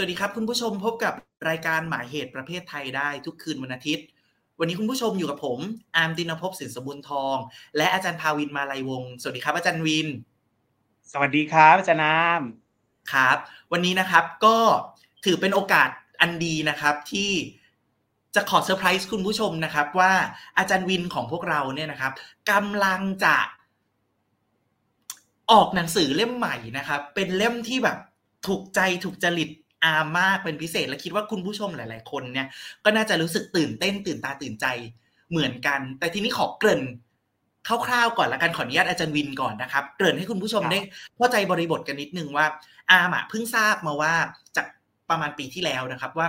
สวัสดีครับคุณผู้ชมพบกับรายการหมายเหตุประเพทไทยได้ทุกคืนวันอาทิตย์ วันนี้คุณผู้ชมอยู่กับผมอาร์มตินภพสินสมบุญทอง และอาจารย์ภาวินมาลัยวงศ์สวัสดีครับอาจารย์วิน สวัสดีครับอาจารย์อาร์มครับ วันนี้นะครับก็ถือเป็นโอกาสอันดีนะครับที่จะขอเซอร์ไพรส์คุณผู้ชมนะครับ ว่าอาจารย์วินของพวกเราเนี่ยนะครับกำลังจะออกหนังสือเล่มใหม่นะครับ เป็นเล่มที่แบบถูกใจถูกจริต อามากเป็นพิเศษและคิดว่าคุณผู้ชมหลาย ๆ คนเนี่ย ก็น่าจะรู้สึกตื่นเต้นตื่นตาตื่นใจเหมือนกัน แต่ทีนี้ขอเกริ่นคร่าวๆก่อนละกันขออนุญาตอาจารย์วินก่อนนะครับ เกริ่นให้คุณผู้ชมได้เข้าใจบริบทกันนิดนึงว่า อามอะเพิ่งทราบมาว่าจากประมาณปีที่แล้วนะครับ ว่า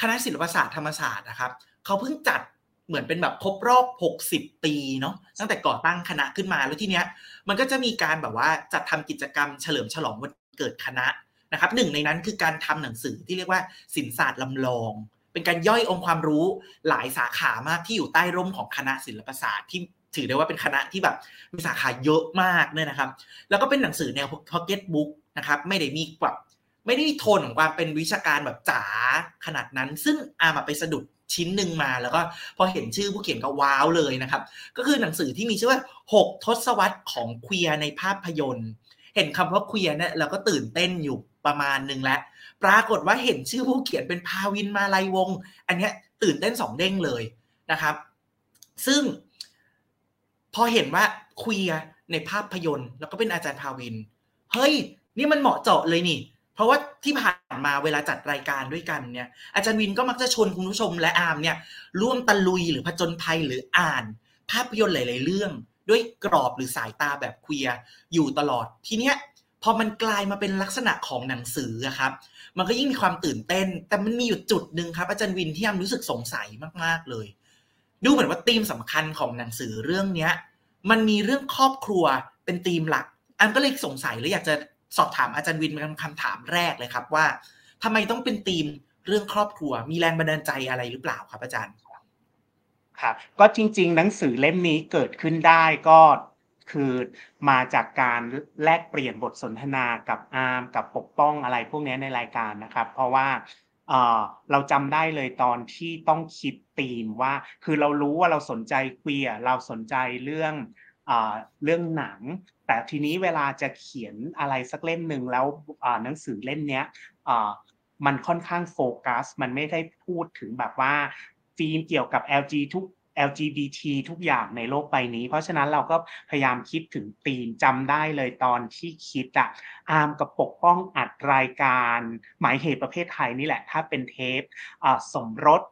คณะศิลปศาสตร์ธรรมศาสตร์นะครับเขาเพิ่งจัดเหมือนเป็นแบบครบรอบ 60 ปีเนาะตั้งแต่ก่อตั้งคณะขึ้นมาแล้วทีเนี้ย มันก็จะมีการแบบว่าจัดทำกิจกรรมเฉลิมฉลองวันเกิดคณะ นะครับหนึ่งในนั้นคือการทำหนังสือที่เรียกว่าศิลศาสตร์ลำลอง เป็นการย่อยองค์ความรู้หลายสาขามากที่อยู่ใต้ร่มของคณะศิลปศาสตร์ที่ถือได้ว่าเป็นคณะที่แบบมีสาขาเยอะมากเนี่ยนะครับ แล้วก็เป็นหนังสือแนวพ็อกเก็ตบุ๊กนะครับไม่ได้มีแบบไม่ได้มีโทนของความเป็นวิชาการแบบจ๋าขนาดนั้น ซึ่งอามาไปสะดุดชิ้นหนึ่งมาแล้วก็พอเห็นชื่อผู้เขียนก็ว้าวเลยนะครับ ก็คือหนังสือที่มีชื่อว่า 6 ทศวรรษของเคลียในภาพยนตร์ เห็นคำว่าเคลียเนี่ยเราก็ตื่นเต้นอยู่ ประมาณหนึ่งแล้ว ปรากฏว่าเห็นชื่อผู้เขียนเป็นพาวินมาลายวง อันนี้ตื่นเต้นสองเด้งเลยนะครับ ซึ่งพอเห็นว่าเคลียในภาพยนตร์ แล้วก็เป็นอาจารย์พาวิน เฮ้ย นี่มันเหมาะเจาะเลยนี่ เพราะว่าที่ผ่านมาเวลาจัดรายการด้วยกันเนี่ย อาจารย์วินก็มักจะชวนคุณผู้ชมและอาร์มเนี่ยร่วมตะลุยหรือผจญภัยหรืออ่าน ภาพยนตร์หลาย ๆ เรื่อง ด้วยกรอบหรือสายตาแบบเคลียอยู่ตลอดทีเนี้ย พอมันกลายมาเป็นลักษณะของหนังสืออครับ มันก็ยิ่งมีความตื่นเต้น แต่มันมีอยู่จุดหนึ่งครับ อาจารย์วินที่ยามรู้สึกสงสัยมากๆเลย ดูเหมือนว่าธีมสำคัญของหนังสือเรื่องเนี้ย มันมีเรื่องครอบครัวเป็นธีมหลัก อันก็เลยสงสัยและอยากจะสอบถามอาจารย์วินเป็นคำถามแรกเลยครับว่าทำไมต้องเป็นธีมเรื่องครอบครัว มีแรงบันดาลใจอะไรหรือเปล่าครับอาจารย์ครับก็จริง ๆ หนังสือเล่มนี้เกิดขึ้นได้ก็ คือมาจากการแลกเปลี่ยนบทสนทนากับอาร์มกับปกป้องอะไรพวกนี้ในรายการนะครับ เพราะว่าเราจำได้เลยตอนที่ต้องคิดธีมว่า คือเรารู้ว่าเราสนใจเคลียเราสนใจเรื่องเรื่องหนัง แต่ทีนี้เวลาจะเขียนอะไรสักเล่มหนึ่งแล้วหนังสือเล่มนี้มันค่อนข้างโฟกัส มันไม่ได้พูดถึงแบบว่าฟิล์มเกี่ยวกับ LG ทุก LGBT ทุกอย่างในโลกใบนี้ เพราะฉะนั้นเราก็พยายามคิดถึงตีมจำได้เลยตอนที่คิดอะอาร์มกับปกป้องอัดรายการ หมายเหตุประเภทไทยนี่แหละ ถ้าเป็นเทปสมรส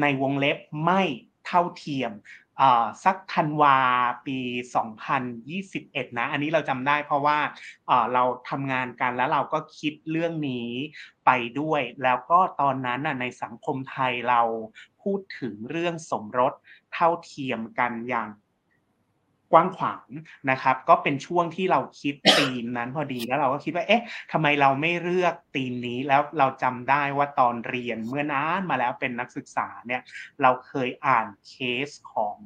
ในวงเล็บไม่เท่าเทียม สักธันวาปี 2021 นะ อันนี้เราจำได้เพราะว่าเราทำงานกันแล้วเราก็คิดเรื่องนี้ไปด้วย แล้วก็ตอนนั้นในสังคมไทยเราพูดถึงเรื่องสมรสเท่าเทียมกันอย่าง กว้างขวางนะครับ ก็เป็นช่วงที่เราคิดธีมนั้นพอดีแล้วเราก็คิดว่าเอ๊ะทำไมเราไม่เลือกธีมนี้แล้วเราจำได้ว่าตอนเรียนเมื่อนานมาแล้วเป็นนักศึกษาเนี่ยเราเคยอ่านเคสของ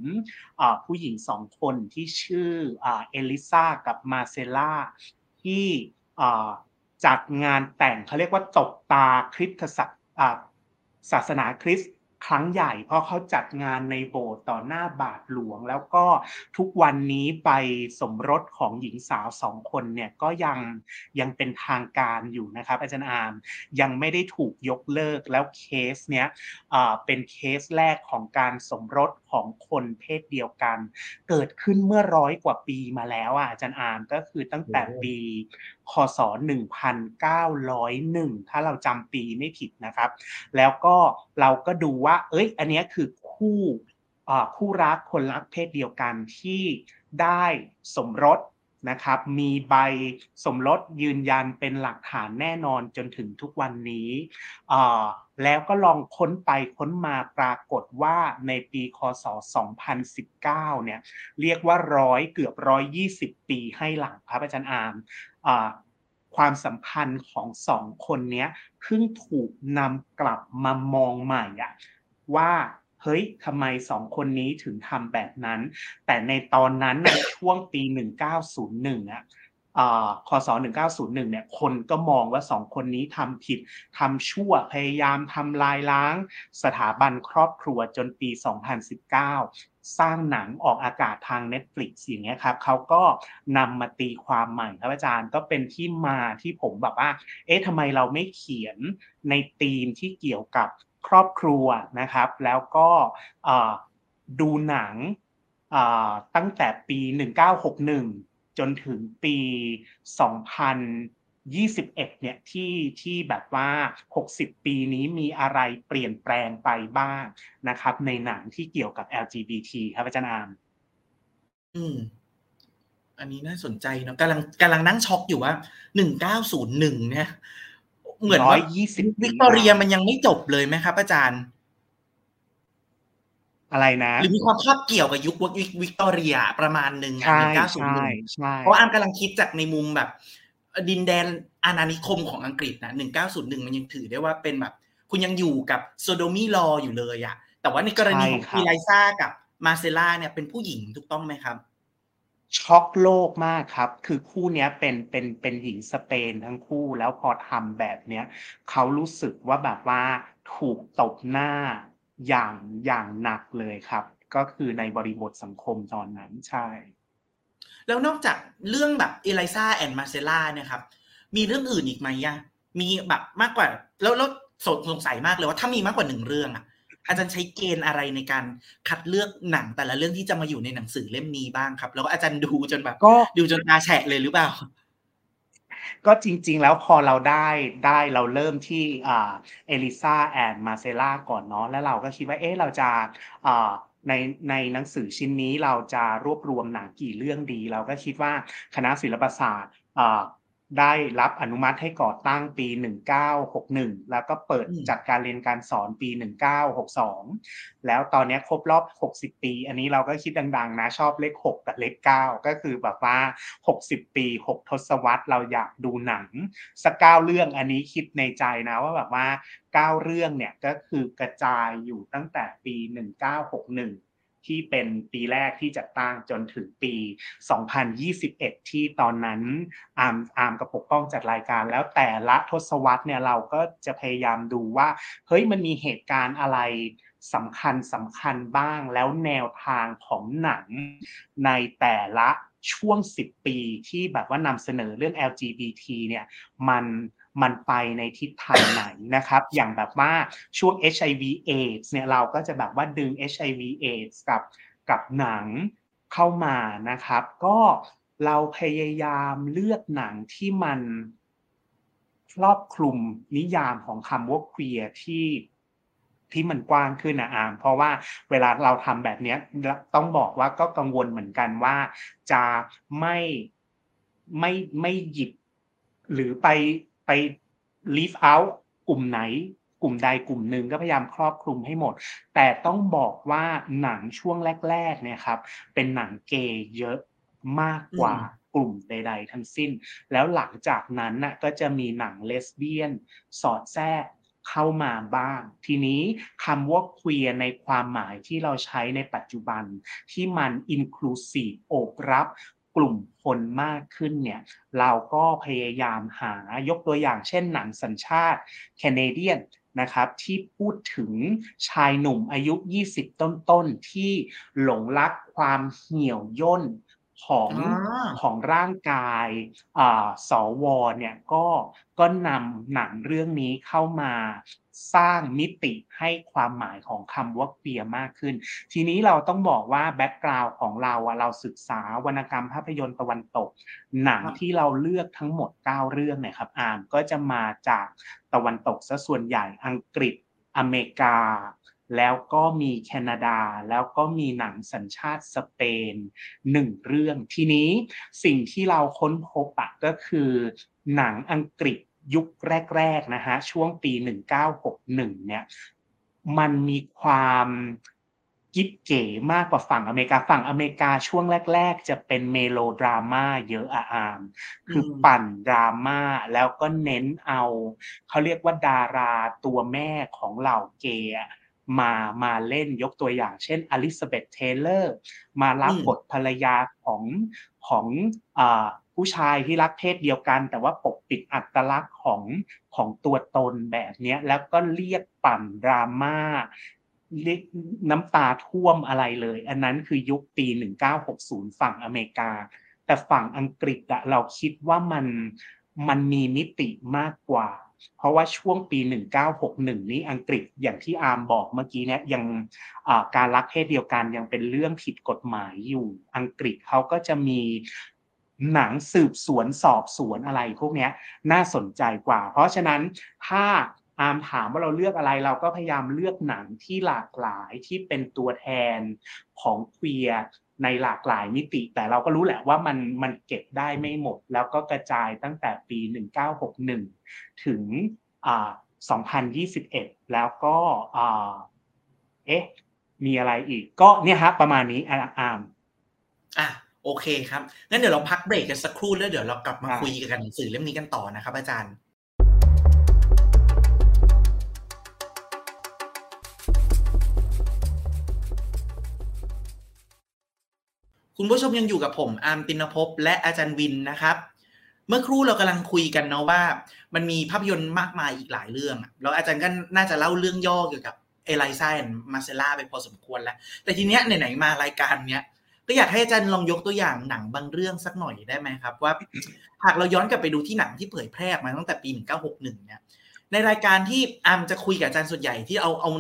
อผู้หญิงสองคนที่ชื่อเอลิซากับมาเซล่าที่จัดงานแต่งเขาเรียกว่าตบตาคริสตศาสนาคริสต์ ครั้งใหญ่ เพราะเขาจัดงานในโบสถ์ต่อหน้าบาทหลวง แล้วก็ทุกวันนี้ไปสมรสของหญิงสาวสองคนเนี่ยก็ยังยังเป็นทางการอยู่นะครับ อาจารย์อามยังไม่ได้ถูกยกเลิกแล้วเคสเนี้ยเป็นเคสแรกของการสมรส ของคนเพศเดียวกัน เกิดขึ้นเมื่อร้อยกว่าปีมาแล้วอะอาจารย์อามก็คือตั้งแต่ปีคศ 1901 ถ้าเราจำปีไม่ผิดนะครับ แล้วก็เราก็ดูว่า เอ้ย อันนี้คือคู่คู่รักคนรักเพศเดียวกันที่ได้สมรส นะครับ มีใบสมรสยืนยันเป็นหลักฐานแน่นอนจนถึงทุกวันนี้แล้วก็ลองค้นไปค้นมาปรากฏว่าในปีคศ 2019 เนี่ยเรียกว่าร้อยเกือบร้อยยี่สิบปีให้หลังครับอาจารย์อามความสัมพันธ์ของสองคนนี้เพิ่งถูกนำกลับมามองใหม่อะว่า เฮ้ยทำไมสองคนนี้ถึงทำแบบนั้น แต่ในตอนนั้นในช่วงปี 1901อะคศ1901เนี่ยคนก็มองว่าสองคนนี้ทำผิดทำชั่วพยายามทำลายล้าง สถาบันครอบครัวจนปี 2019 สร้างหนังออกอากาศทาง Netflix อย่างเงี้ยครับเขาก็นำมาตีความใหม่ครับอาจารย์ก็เป็นที่มาที่ผมแบบว่า เอ๊ะทำไมเราไม่เขียนในธีมที่เกี่ยวกับ ครอบครัวนะครับ แล้วก็ดูหนังตั้งแต่ปี 1961 จนถึงปี 2021 เนี่ยที่ที่แบบว่า 60 ปีนี้มีอะไรเปลี่ยนแปลงไปบ้างนะครับ ในหนังที่เกี่ยวกับ LGBT ครับอาจารย์อามอืมอันนี้น่าสนใจเนาะกำลังกำลังนั่งช็อกอยู่ว่า 1901 เนี่ย เหมือนว่าวิกตอเรียมันยังไม่จบเลยไหมครับ อาจารย์ อะไรนะหรือมีความคาบเกี่ยวกับยุควิกตอเรียประมาณหนึ่งใช่ใช่ใช่เพราะอาร์มกำลังคิดจากในมุมแบบ ดินแดนอาณานิคมของอังกฤษนะหนึ่งเก้าศูนย์หนึ่งมันยังถือได้ว่าเป็นแบบ คุณยังอยู่กับ sodomy law อยู่เลยอะแต่ว่าในกรณีของอีไลซ่ากับมาเซล่าเนี่ยเป็นผู้หญิงถูกต้องไหมครับ ช็อกโลกมากครับ คือคู่นี้เป็นเป็นเป็นหญิงสเปนทั้งคู่แล้วพอทำแบบเนี้ยเขารู้สึกว่าแบบว่าถูกตบหน้าอย่างอย่างหนักเลยครับ ก็คือในบริบทสังคมตอนนั้นใช่ แล้วนอกจากเรื่องแบบ Elisa and Marcela เนี่ยครับ มีเรื่องอื่นอีกไหมยังมีแบบมากกว่า แล้วแล้วสงสัยมากเลยว่าถ้ามีมากกว่าหนึ่งเรื่องอะ อาจารย์ใช้เกณฑ์อะไรในการคัดเลือกหนังแต่ละเรื่องที่จะมาอยู่ในหนังสือเล่มนี้บ้างครับ แล้วก็อาจารย์ดูจนแบบก็ดูจนตาแฉะเลยหรือเปล่า ก็จริง ๆ แล้วพอเราได้ได้เราเริ่มที่อ่าเอลิซาแอนด์มาเซล่าก่อนเนาะแล้วเราก็คิดว่าเอ๊ะเราจะอ่าในในหนังสือชิ้นนี้เราจะรวบรวมหนังกี่เรื่องดี เราก็คิดว่าคณะศิลปศาสตร์อ่า ได้รับอนุมัติให้ก่อตั้งปี 1961 แล้วก็เปิดจัดการเรียนการสอนปี 1962 แล้วตอนนี้ครบรอบ 60 ปี อันนี้เราก็คิดดัง ๆ นะชอบเลข 6 กับเลข 9 ก็คือแบบว่า 60 ปี 6 ทศวรรษเราอยากดูหนัง สักเก้าเรื่องอันนี้คิดในใจนะว่าแบบว่า 9 เรื่องเนี่ยก็คือกระจายอยู่ตั้งแต่ปี 1961 ที่เป็นปีแรกที่จัดตั้งจนถึงปี 2021 ที่ตอนนั้นอาร์มอาร์มกับปกป้องจัดรายการ แล้วแต่ละทศวรรษเนี่ยเราก็จะพยายามดูว่าเฮ้ยมันมีเหตุการณ์อะไรสำคัญสำคัญบ้างแล้วแนวทางของหนังในแต่ละช่วง 10 ปีที่แบบว่านำเสนอเรื่อง LGBT เนี่ยมัน มันไปในทิศทางไหนนะครับ อย่างแบบว่าช่วง HIV AIDS เนี่ยเราก็จะแบบว่าดึง HIV AIDS กับกับหนังเข้ามานะครับ ก็เราพยายามเลือกหนังที่มันครอบคลุมนิยามของคำว่าเคลียที่ที่มันกว้างขึ้นนะอามเพราะว่าเวลาเราทำแบบนี้ต้องบอกว่าก็กังวลเหมือนกันว่าจะไม่ไม่ไม่หยิบหรือไป leave out กลุ่มไหน กลุ่มใดกลุ่มหนึ่งก็พยายามครอบคลุมให้หมด แต่ต้องบอกว่าหนังช่วงแรกๆเนี่ยครับ เป็นหนังเกย์เยอะมากกว่ากลุ่มใด ๆ ทั้งสิ้น แล้วหลังจากนั้นน่ะก็จะมีหนังเลสเบี้ยน สอดแทรกเข้ามาบ้าง ทีนี้คำว่าเคลียร์ในความหมายที่เราใช้ในปัจจุบัน ที่มันอินคลูซีฟโอบรับก ลุ่มคนมากขึ้นเนี่ยเราก็พยายามหายกตัวอย่างเช่นหนังสัญชาติแคนาเดียนนะครับที่พูดถึงชายหนุ่มอายุ 20 ต้นๆ ที่หลงรักความเหี่ยวย่น ของของร่างกายสวเนี่ยก็ก็นำหนังเรื่องนี้เข้ามาสร้างมิติให้ความหมายของคำว่าเปียมากขึ้น ทีนี้เราต้องบอกว่าแบ็กกราวน์ของเราเราศึกษาวรรณกรรมภาพยนตร์ตะวันตก หนังที่เราเลือกทั้งหมด 9 เรื่องเนี่ยครับอ่านก็จะมาจากตะวันตกซะส่วนใหญ่อังกฤษอเมริกา แล้วก็มีแคนาดา แล้วก็มีหนังสัญชาติสเปนหนึ่งเรื่อง ทีนี้สิ่งที่เราค้นพบอะก็คือหนังอังกฤษยุคแรกๆนะฮะช่วงปี 1961 เนี่ยมันมีความกิ๊บเก๋มากกว่าฝั่งอเมริกาฝั่งอเมริกาช่วงแรก ๆ จะเป็นเมโลดราม่าเยอะอะอาร์มคือปั่นดราม่าแล้วก็เน้นเอา เขาเรียกว่าดาราตัวแม่ของเหล่าเกย์ มามาเล่นยกตัวอย่าง เช่นอลิซาเบธเทเลอร์มารับบทภรรยาของของผู้ชายที่รักเพศเดียวกัน แต่ว่าปกปิดอัตลักษณ์ของของตัวตนแบบนี้แล้วก็เรียกปั่นดราม่าน้ำตาท่วมอะไรเลย อันนั้นคือยุคปี 1960 ฝั่งอเมริกา แต่ฝั่งอังกฤษอะเราคิดว่ามันมันมีมิติมากกว่า เพราะว่าช่วงปี 1961 นี้อังกฤษอย่างที่อาร์มบอกเมื่อกี้เนี่ยยังการรักเพศเดียวกันยังเป็นเรื่องผิดกฎหมายอยู่ อังกฤษเขาก็จะมีหนังสืบสวนสอบสวนอะไรพวกนี้น่าสนใจกว่า เพราะฉะนั้นถ้าอามถามว่าเราเลือกอะไรเราก็พยายามเลือกหนังที่หลากหลายที่เป็นตัวแทนของเคลียร ในหลากหลายมิติ แต่เราก็รู้แหละว่ามันมันเก็บได้ไม่หมด แล้วก็กระจายตั้งแต่ปี 1961 ถึง 2021 แล้วก็เอ๊ะมีอะไรอีกก็เนี่ยฮะประมาณนี้อามอะโอเคครับงั้นเดี๋ยวเราพักเบรกกันสักครู่แล้วเดี๋ยวเรากลับมาคุยกันหนังสือเล่มนี้กันต่อนะครับอาจารย์ คุณผู้ชมยังอยู่กับผมอาร์มตินภพและอาจารย์วินนะครับ เมื่อครู่เรากำลังคุยกันเนาะว่า มันมีภาพยนตร์มากมายอีกหลายเรื่องแล้วอาจารย์ก็น่าจะเล่าเรื่องย่อเกี่ยวกับเอลิซาแอนมาเซล่าไปพอสมควรแล้ว แต่ทีเนี้ยไหนๆมารายการเนี้ยก็อยากให้อาจารย์ลองยกตัวอย่างหนังบางเรื่องสักหน่อยได้ไหมครับ ว่าหากเราย้อนกลับไปดูที่หนังที่เผยแพร่มาตั้งแต่ปี 1961 เนี่ยในรายการที่อาร์มจะคุยกับอาจารย์ส่วนใหญ่ที่เอาเอา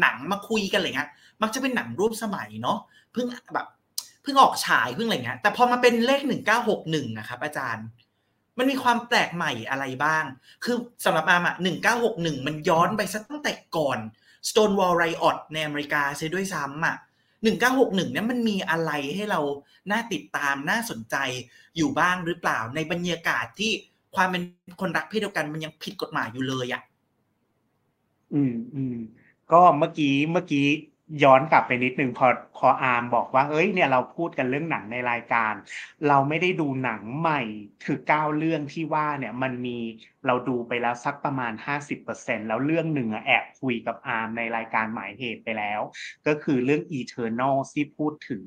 หนังมาคุยกันอะไรเงี้ยมักจะเป็นหนังรูปสมัยเนาะเพิ่งแบบ พิ่งออกฉายเพิ่งอะไรเงี้ยแต่พอมาเป็นเลขหนึ่งเก้าหกหนึ่งนะครับอาจารย์ มันมีความแปลกใหม่อะไรบ้าง คือสำหรับอาร์มอะหนึ่งเก้าหกหนึ่งมันย้อนไปสักตั้งแต่ก่อน Stonewall Riot ในอเมริกาเสียด้วยซ้ำอะหนึ่งเก้าหกหนึ่งเนี่ยมันมีอะไรให้เราน่าติดตามน่าสนใจอยู่บ้างหรือเปล่าในบรรยากาศที่ความเป็นคนรักเพศเดียวกันมันยังผิดกฎหมายอยู่เลยอะ อืมอืมก็เมื่อกี้เมื่อกี้ ย้อนกลับไปนิดนึงพอพออาร์มบอกว่า เอ้ยเนี่ยเราพูดกันเรื่องหนังในรายการ เราไม่ได้ดูหนังใหม่คือเก้าเรื่องที่ว่าเนี่ยมันมีเราดูไปแล้วสักประมาณ 50%แล้วเรื่องหนึ่งแอบคุยกับอาร์มในรายการหมายเหตุไปแล้ว ก็คือเรื่อง Eternal ที่พูดถึง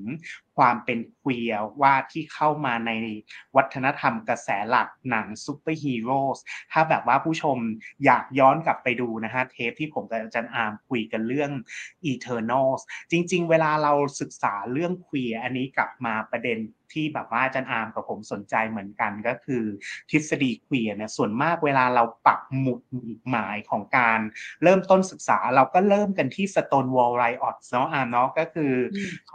ความเป็น queer ที่เข้ามาในวัฒนธรรมกระแสหลักหนังซูเปอร์ฮีโร่ถ้าแบบว่าผู้ชมอยากย้อนกลับไปดูนะฮะเทปที่ผมกับอาจารย์อาร์มคุยกันเรื่อง Eternals จริง ๆ เวลาเราศึกษาเรื่องควียอันนี้กลับมาประเด็น ที่แบบว่าอาจารย์อาร์มกับผมสนใจเหมือนกันก็คือ ทฤษฎีเคลียร์เนี่ยส่วนมากเวลาเราปักหมุดหมายของการเริ่มต้นศึกษา เราก็เริ่มกันที่ Stonewall Riot เนาะอาร์มเนาะก็คือ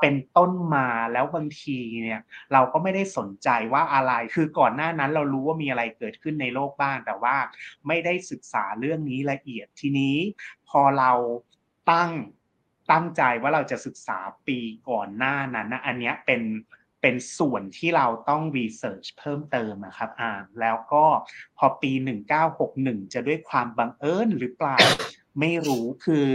เป็นต้นมาแล้วบางทีเนี่ยเราก็ไม่ได้สนใจว่าอะไรคือก่อนหน้านั้นเรารู้ว่ามีอะไรเกิดขึ้นในโลกบ้างแต่ว่าไม่ได้ศึกษาเรื่องนี้ละเอียดทีนี้ พอเราตั้งตั้งใจว่าเราจะศึกษาปีก่อนหน้านั้นนะอันนี้เป็น เป็นส่วนที่เราต้องรีเสิร์ชเพิ่มเติมนะครับอ่าแล้วก็พอปี 1961 จะด้วยความบังเอิญหรือเปล่าไม่รู้คือ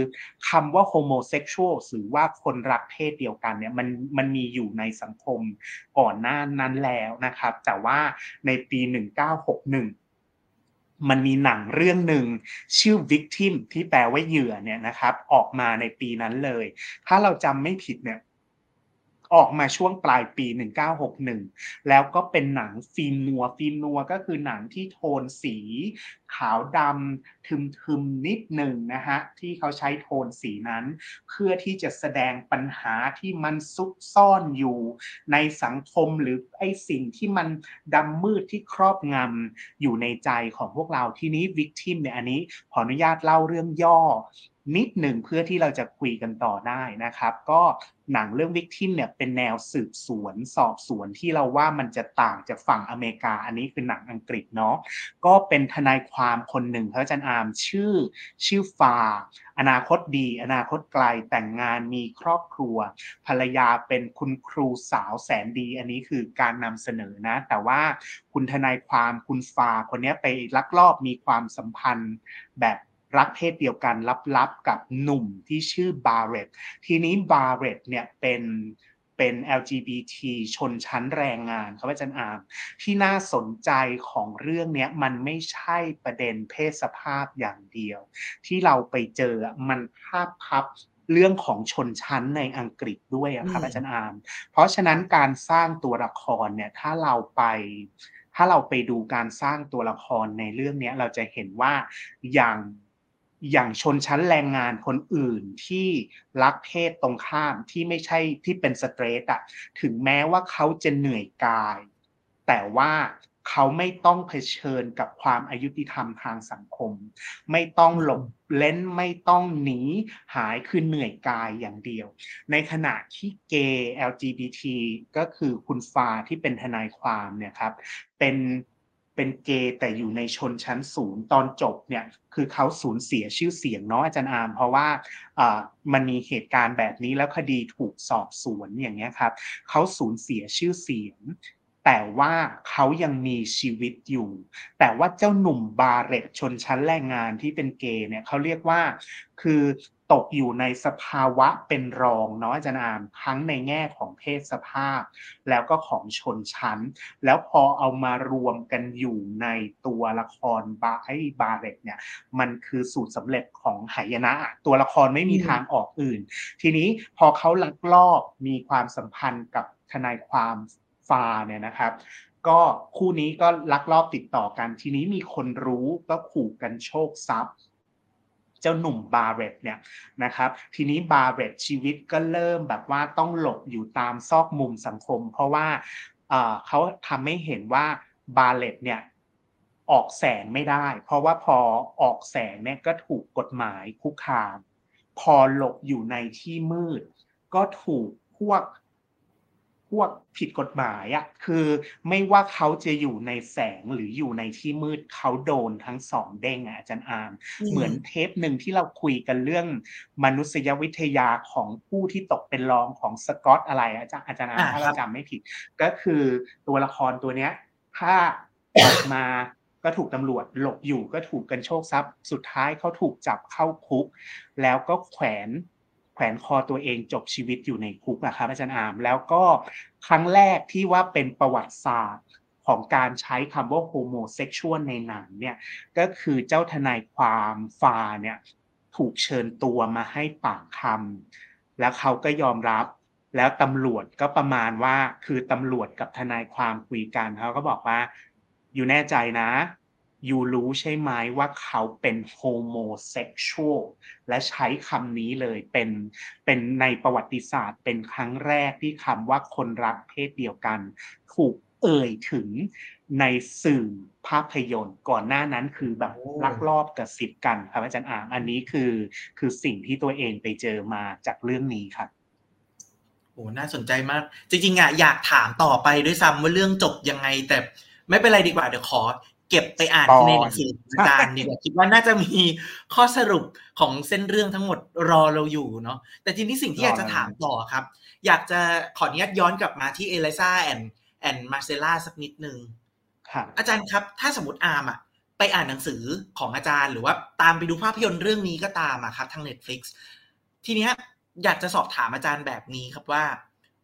คำว่า homosexual หรือว่าคนรักเพศเดียวกันเนี่ยมันมันมีอยู่ในสังคมก่อนหน้านั้นแล้วนะครับ แต่ว่าในปี 1961มันมีหนังเรื่องหนึ่งชื่อ victim ที่แปลว่าเหยื่อเนี่ยนะครับ ออกมาในปีนั้นเลย ถ้าเราจำไม่ผิดเนี่ย ออกมาช่วงปลายปี 1961 แล้วก็เป็นหนังฟิล์มนัวฟิล์มนัวก็คือหนังที่โทนสี ขาวดำทึมๆนิดหนึ่งนะฮะที่เขาใช้โทนสีนั้น เพื่อที่จะแสดงปัญหาที่มันซุกซ่อนอยู่ ในสังคมหรือไอสิ่งที่มันดำมืดที่ครอบงำอยู่ในใจของพวกเราที่นี้วิกทิมเนี่ยอันนี้ขออนุญาตเล่าเรื่องย่อนิดหนึ่งเพื่อที่เราจะคุยกันต่อได้นะครับ ก็หนังเรื่องวิกทิมเนี่ยเป็นแนวสืบสวนสอบสวนที่เราว่ามันจะต่างจากฝั่งอเมริกา อันนี้คือหนังอังกฤษเนาะก็เป็นทนายความความคนหนึ่งพระอาจารย์อามชื่อ ชื่อฟา อนาคตดี อนาคตไกลแต่งงานมีครอบครัว ภรรยาเป็นคุณครูสาวแสนดี อันนี้คือการนำเสนอนะ แต่ว่าคุณทนายความคุณฟาคนนี้ไปลักลอบมีความสัมพันธ์แบบรักเพศเดียวกันลับๆกับหนุ่มที่ชื่อบาร์เรตทีนี้บาร์เรตเนี่ยเป็น เป็น LGBT ชนชั้นแรงงานครับอาจารย์อามที่น่าสนใจของเรื่องนี้มันไม่ใช่ประเด็นเพศสภาพอย่างเดียว ที่เราไปเจอมันภาพพับเรื่องของชนชั้นในอังกฤษด้วยอะครับอาจารย์อาม เพราะฉะนั้นการสร้างตัวละครเนี่ยถ้าเราไปถ้าเราไปดูการสร้างตัวละครในเรื่องนี้เราจะเห็นว่าอย่าง อย่างชนชั้นแรงงานคนอื่นที่รักเพศตรงข้ามที่ไม่ใช่ที่เป็นสเตรทอะถึงแม้ว่าเขาจะเหนื่อยกาย แต่ว่าเขาไม่ต้องเผชิญกับความอายุติธรรมทางสังคม ไม่ต้องหลบเล้นไม่ต้องหนีหายคือเหนื่อยกายอย่างเดียว ในขณะที่เกย์ LGBT ก็คือคุณฟาที่เป็นทนายความเนี่ยครับเป็น เป็นเกย์แต่อยู่ในชนชั้นสูงตอนจบเนี่ยคือเขาสูญเสียชื่อเสียงเนาะอาจารย์อาม เพราะว่ามันมีเหตุการณ์แบบนี้แล้วคดีถูกสอบสวนอย่างเงี้ยครับเขาสูญเสียชื่อเสียง แต่ว่าเขายังมีชีวิตอยู่ แต่ว่าเจ้าหนุ่มบาเรตชนชั้นแรงงานที่เป็นเกย์เนี่ยเขาเรียกว่าคือ ตกอยู่ในสภาวะเป็นรองเนาะอาจารย์อามทั้งในแง่ของเพศสภาพ แล้วก็ของชนชั้น แล้วพอเอามารวมกันอยู่ในตัวละครบาไอ้บาเรตเนี่ยมันคือสูตรสำเร็จของหายนะ ตัวละครไม่มีทางออกอื่น ทีนี้พอเขาลักลอบมีความสัมพันธ์กับทนายความฟาเนี่ยนะครับก็คู่นี้ก็ลักลอบติดต่อกัน ทีนี้มีคนรู้ก็ขู่กันโชคทรัพย์ เจ้าหนุ่มบาเรตเนี่ยนะครับ ทีนี้บาเรตชีวิตก็เริ่มแบบว่าต้องหลบอยู่ตามซอกมุมสังคม เพราะว่าเขาทำให้เห็นว่าบาเลตเนี่ยออกแสงไม่ได้ เพราะว่าพอออกแสงเนี่ยก็ถูกกฎหมายคุกคาม พอหลบอยู่ในที่มืด ก็ถูกพวก พวกผิดกฎหมายอะ่ะคือไม่ว่าเขาจะอยู่ในแสงหรืออยู่ในที่มืดเขาโดนทั้งสองเด้งอะอาจารย์อาม เหมือนเทปหนึ่งที่เราคุยกันเรื่องมนุษยวิทยาของผู้ที่ตกเป็นรองของสกอตอะไรอาจารย์อาจารย์อามถ้าเราจำไม่ผิด ก็คือตัวละครตัวเนี้ย ถ้าออกมาก็ถูกตำรวจหลบอยู่ก็ถูกกรรโชกทรัพย์ สุดท้ายเขาถูกจับเข้าคุก แล้วก็แขวนแขวนคอตัวเองจบชีวิตอยู่ในคุกนะครับอาจารย์อาร์ม แล้วก็ครั้งแรกที่ว่าเป็นประวัติศาสตร์ของการใช้คำว่า homosexual ในหนังเนี่ยก็คือเจ้าทนายความฟาร์เนี่ยถูกเชิญตัวมาให้ปากคำแล้วเขาก็ยอมรับแล้วตำรวจก็ประมาณว่าคือตำรวจกับทนายความคุยกันเขาก็บอกว่า อยู่แน่ใจนะ ยูรู้ใช่ไหมว่าเขาเป็นโฮโมเซ็กชวลและใช้คำนี้เลยเป็นเป็นในประวัติศาสตร์เป็นครั้งแรกที่คำว่าคนรักเพศเดียวกัน ถูกเอ่ยถึงในสื่อภาพยนตร์ ก่อนหน้านั้นคือแบบลักลอบกระซิบกันครับอาจารย์อามอันนี้คือคือสิ่งที่ตัวเองไปเจอมาจากเรื่องนี้ครับโอ้น่าสนใจมาก จริงๆอะอยากถามต่อไปด้วยซ้ำว่าเรื่องจบยังไงแต่ไม่เป็นไรดีกว่าเดี๋ยวขอ เก็บไปอ่านในหนังสืออาจารย์เนี่ยคิดว่าน่าจะมีข้อสรุปของเส้นเรื่องทั้งหมดรอเราอยู่เนาะแต่ทีนี้สิ่งที่อยากจะถามต่อครับ อยากจะขออนุญาตย้อนกลับมาที่ Elisa and and Marcela สักนิดนึงอาจารย์ครับ ถ้าสมมติอาร์มอะไปอ่านหนังสือของอาจารย์ หรือว่าตามไปดูภาพยนตร์เรื่องนี้ก็ตามอะครับทาง Netflix ทีเนี้ยอยากจะสอบถามอาจารย์แบบนี้ครับว่า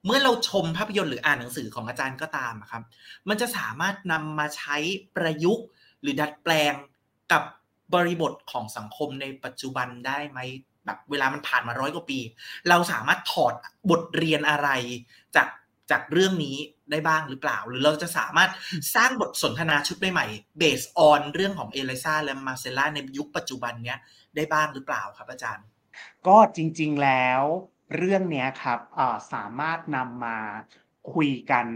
เมื่อเราชมภาพยนตร์หรืออ่านหนังสือของอาจารย์ก็ตามครับ มันจะสามารถนำมาใช้ประยุกต์ หรือดัดแปลงกับบริบทของสังคมในปัจจุบันได้ไหมแบบเวลามันผ่านมาร้อยกว่าปี เราสามารถถอดบทเรียนอะไรจากจากเรื่องนี้ได้บ้างหรือเปล่า หรือเราจะสามารถสร้างบทสนทนาชุดใหม่ๆเบสออนเรื่องของเอลิซาและมาเซล่าในยุคปัจจุบันเนี้ยได้บ้างหรือเปล่าครับอาจารย์ ก็จริง ๆแล้ว เรื่องนี้ครับสามารถนำมาคุยกัน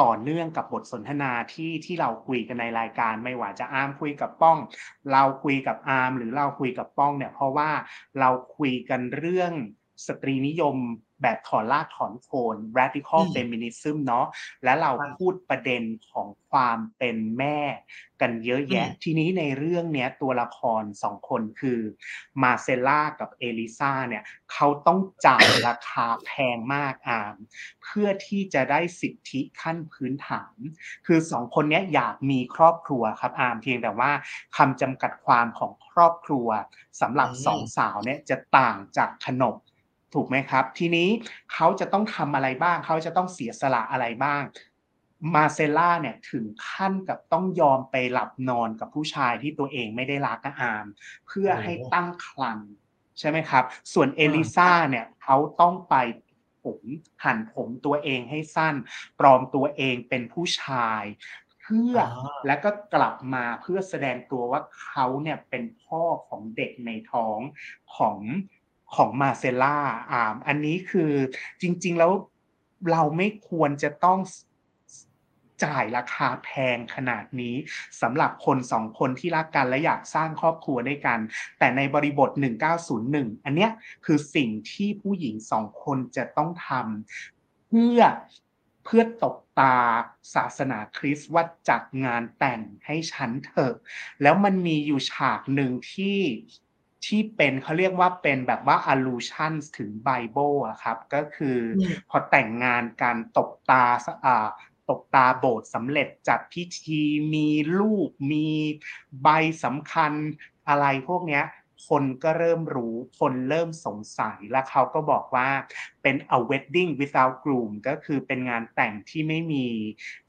ต่อเนื่องกับบทสนทนาที่ที่เราคุยกันในรายการ ไม่ว่าจะอาร์มคุยกับป้อง เราคุยกับอาร์มหรือเราคุยกับป้องเนี่ยเพราะว่าเราคุยกันเรื่องสตรีนิยม แบบถอนรากถอนโคน radical feminism เนาะและเราพูดประเด็นของความเป็นแม่กันเยอะแยะ ทีนี้ในเรื่องเนี้ยตัวละครสองคนคือมาเซล่ากับเอลิซาเนี่ยเขาต้องจ่ายราคาแพงมากอามเพื่อที่จะได้สิทธิขั้นพื้นฐาน คือสองคนนี้อยากมีครอบครัวครับอามเพียงแต่ว่าคำจำกัดความของครอบครัวสำหรับสองสาวเนี่ยจะต่างจากขนม ถูกไหมครับ ทีนี้เขาจะต้องทำอะไรบ้าง เขาจะต้องเสียสละอะไรบ้าง มาเซล่าเนี่ยถึงขั้นกับต้องยอมไปหลับนอนกับผู้ชายที่ตัวเองไม่ได้รักอาม เพื่อให้ตั้งครรภ์ใช่ไหมครับ ส่วนเอลิซาเนี่ยเขาต้องไปผมหั่นผมตัวเองให้สั้น ปลอมตัวเองเป็นผู้ชาย เพื่ออแล้วก็กลับมาเพื่อแสดงตัวว่าเขาเนี่ยเป็นพ่อของเด็กในท้องของ ของมาเซล่าอ่าอันนี้คือจริง ๆ แล้วเราไม่ควรจะต้องจ่ายราคาแพงขนาดนี้สำหรับคนสองคนที่รักกันและอยากสร้างครอบครัวด้วยกัน แต่ในบริบท 1901 อันเนี้ยคือสิ่งที่ผู้หญิงสองคนจะต้องทำเพื่อเพื่อตกตาศาสนาคริสต์ว่าจัดงานแต่งให้ฉันเถอะ แล้วมันมีอยู่ฉากหนึ่งที่ ที่เป็นเขาเรียกว่าเป็นแบบว่า allusion ถึงไบเบิลอะครับ ก็คือพอแต่งงานการตกตาอ่าตกตาโบสถ์สำเร็จจัดพิธีมีลูกมีใบสำคัญอะไรพวกเนี้ย คนก็เริ่มรู้ คนเริ่มสงสัย แล้วเขาก็บอกว่าเป็น a wedding without groom ก็คือเป็นงานแต่งที่ไม่มี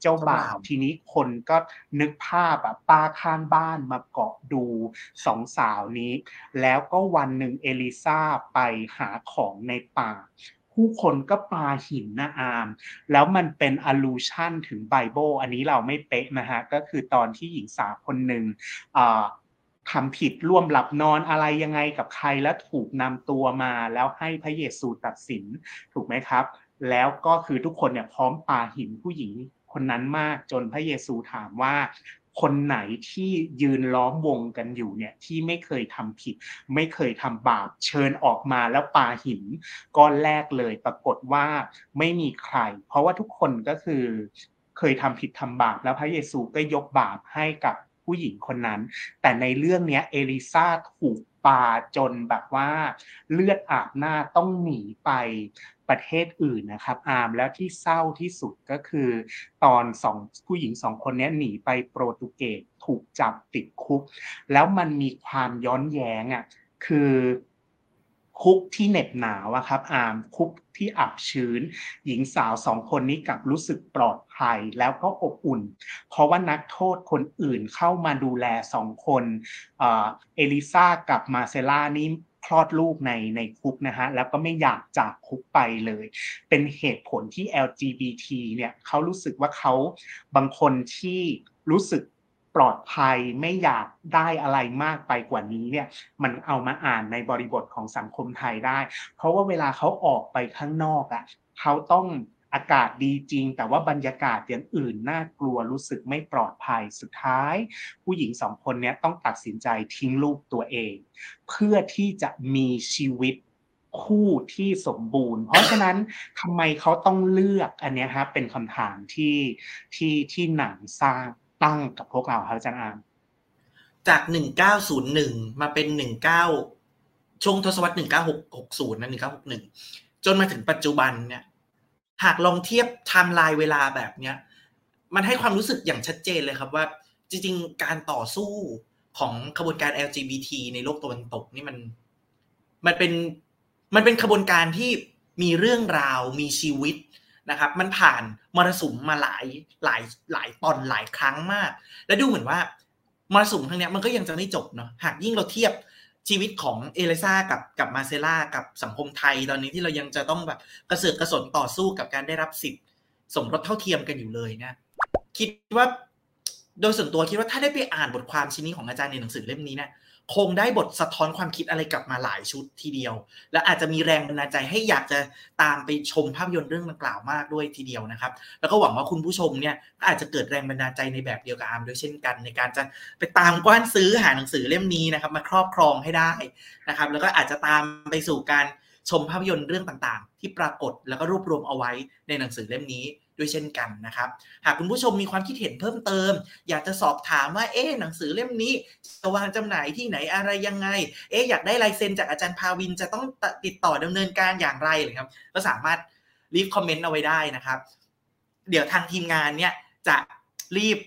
เจ้าบ่าว ทีนี้คนก็นึกภาพอะป้าข้างบ้านมาเกาะดูสองสาวนี้ แล้วก็วันหนึ่งเอลิซาไปหาของในป่าผู้คนก็ปาหินนะอาม แล้วมันเป็น allusion ถึงไบเบิลอันนี้เราไม่เป๊ะนะฮะ ก็คือตอนที่หญิงสาวคนหนึ่ง ทำผิดร่วมหลับนอนอะไรยังไงกับใครแล้วถูกนำตัวมาแล้วให้พระเยซูตัดสินถูกไหมครับ แล้วก็คือทุกคนเนี่ยพร้อมปาหินผู้หญิงคนนั้นมากจนพระเยซูถามว่า คนไหนที่ยืนล้อมวงกันอยู่เนี่ยที่ไม่เคยทำผิด ไม่เคยทำบาปเชิญออกมาแล้วปาหินก้อนแรกเลยปรากฏว่าไม่มีใคร เพราะว่าทุกคนก็คือเคยทำผิดทำบาปแล้วพระเยซูก็ยกบาปให้กับ ผู้หญิงคนนั้น แต่ในเรื่องนี้เอลิซาถูกปาจนแบบว่าเลือดอาบหน้าต้องหนีไปประเทศอื่นนะครับ อาร์มแล้วที่เศร้าที่สุดก็คือ ตอนสองผู้หญิงสองคนนี้หนีไปโปรตุเกสถูกจับติดคุก แล้วมันมีความย้อนแย้งอะคือ คุกที่เหน็บหนาวอะครับอาร์มคุกที่อับชื้น หญิงสาวสองคนนี้กลับรู้สึกปลอดภัยแล้วก็อบอุ่น เพราะว่านักโทษคนอื่นเข้ามาดูแลสองคนเอลิซากับมาเซล่านี่คลอดลูกในในคุกนะฮะแล้วก็ไม่อยากจากคุกไปเลย เป็นเหตุผลที่ LGBT เนี่ยเขารู้สึกว่าเขาบางคนที่รู้สึก ปลอดภัยไม่อยากได้อะไรมากไปกว่านี้เนี่ยมันเอามาอ่านในบริบทของสังคมไทยได้ เพราะว่าเวลาเขาออกไปข้างนอกอะ่ะเขาต้องอากาศดีจริง แต่ว่าบรรยากาศอย่างอื่นน่ากลัวรู้สึกไม่ปลอดภัยสุดท้าย ผู้หญิงสองคนนี้ต้องตัดสินใจทิ้งลูกตัวเอง เพื่อที่จะมีชีวิตคู่ที่สมบูรณ์ เพราะฉะนั้นทำไมเขาต้องเลือกอันนี้ครับเป็นคำถามที่ที่ที่หนังสร้าง ตั้งกับพวกเราครับอาจารย์อามจากหนึ่งเก้าศูนย์หนึ่งมาเป็นหนึ่งเก้าช่วงทศวรรษหนึ่งเก้าหกหกศูนย์นะหนึ่งเก้าหกหนึ่งจนมาถึงปัจจุบันเนี่ย หากลองเทียบไทม์ไลน์เวลาแบบเนี้ย มันให้ความรู้สึกอย่างชัดเจนเลยครับว่า จริง ๆ การต่อสู้ของขบวนการ LGBT ในโลกตะวันตกนี่มัน มันเป็นมันเป็นขบวนการที่มีเรื่องราวมีชีวิต นะครับมันผ่านมรสุมมาหลายหลายหลายตอนหลายครั้งมาก และดูเหมือนว่ามรสุมครั้งนี้มันก็ยังจะไม่จบเนาะหากยิ่งเราเทียบชีวิตของเอลิซากับกับมาเซล่ากับสังคมไทยตอนนี้ที่เรายังจะต้องแบบกระเสือกกระสนต่อสู้กับการได้รับสิทธิ์ สมรสเท่าเทียมกันอยู่เลยนะ คิดว่าโดยส่วนตัวคิดว่าถ้าได้ไปอ่านบทความชิ้นนี้ของอาจารย์ในหนังสือเล่มนี้นะ คงได้บทสะท้อนความคิดอะไรกลับมาหลายชุดทีเดียว และอาจจะมีแรงบันดาลใจให้อยากจะตามไปชมภาพยนตร์เรื่องดังกล่าวมากด้วยทีเดียวนะครับ แล้วก็หวังว่าคุณผู้ชมเนี่ยอาจจะเกิดแรงบันดาลใจในแบบเดียวกับอาร์มด้วยเช่นกัน ในการจะไปตามกว้านซื้อหาหนังสือเล่มนี้นะครับ มาครอบครองให้ได้นะครับ แล้วก็อาจจะตามไปสู่การชมภาพยนตร์เรื่องต่างๆ ที่ปรากฏแล้วก็รวบรวมเอาไว้ในหนังสือเล่มนี้ ด้วยเช่นกันนะครับ หากคุณผู้ชมมีความคิดเห็นเพิ่มเติม อยากจะสอบถามว่าเอ๊หนังสือเล่มนี้จะวางจำหน่ายที่ไหนอะไรยังไง เอ๊อยากได้ลายเซ็นจากอาจารย์ภาวินจะต้องติดต่อดำเนินการอย่างไรเลยครับก็สามารถ leave comment เอาไว้ได้นะครับ เดี๋ยวทางทีมงานเนี่ยจะรีบ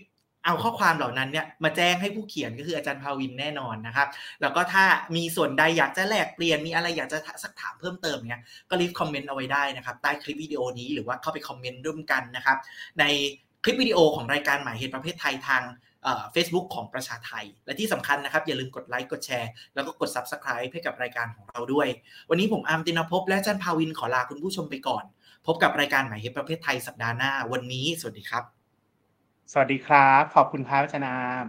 เอาข้อความเหล่านั้นเนี่ยมาแจ้งให้ผู้เขียนก็คืออาจารย์ภาวินแน่นอนนะครับ แล้วก็ถ้ามีส่วนใดอยากจะแลกเปลี่ยนมีอะไรอยากจะซักถามเพิ่มเติมเนี่ยก็ leave comment เอาไว้ได้นะครับ ใต้คลิปวิดีโอนี้หรือว่าเข้าไปคอมเมนต์ร่วมกันนะครับ ในคลิปวิดีโอของรายการหมายเหตุประเพทไทยทางเฟซบุ๊กของประชาไทย และที่สำคัญนะครับ อย่าลืมกดไลค์กดแชร์ แล้วก็กด Subscribe ให้กับรายการของเราด้วย วันนี้ผมอาร์มตินภพและอาจันพาวินขอลาคุณผู้ชมไปก่อน พบกับรายการหมายเหตุประเภทไทยสัปดาห์หน้า วันนี้สวัสดีครับ สวัสดีครับ ขอบคุณครับอาจารย์อาม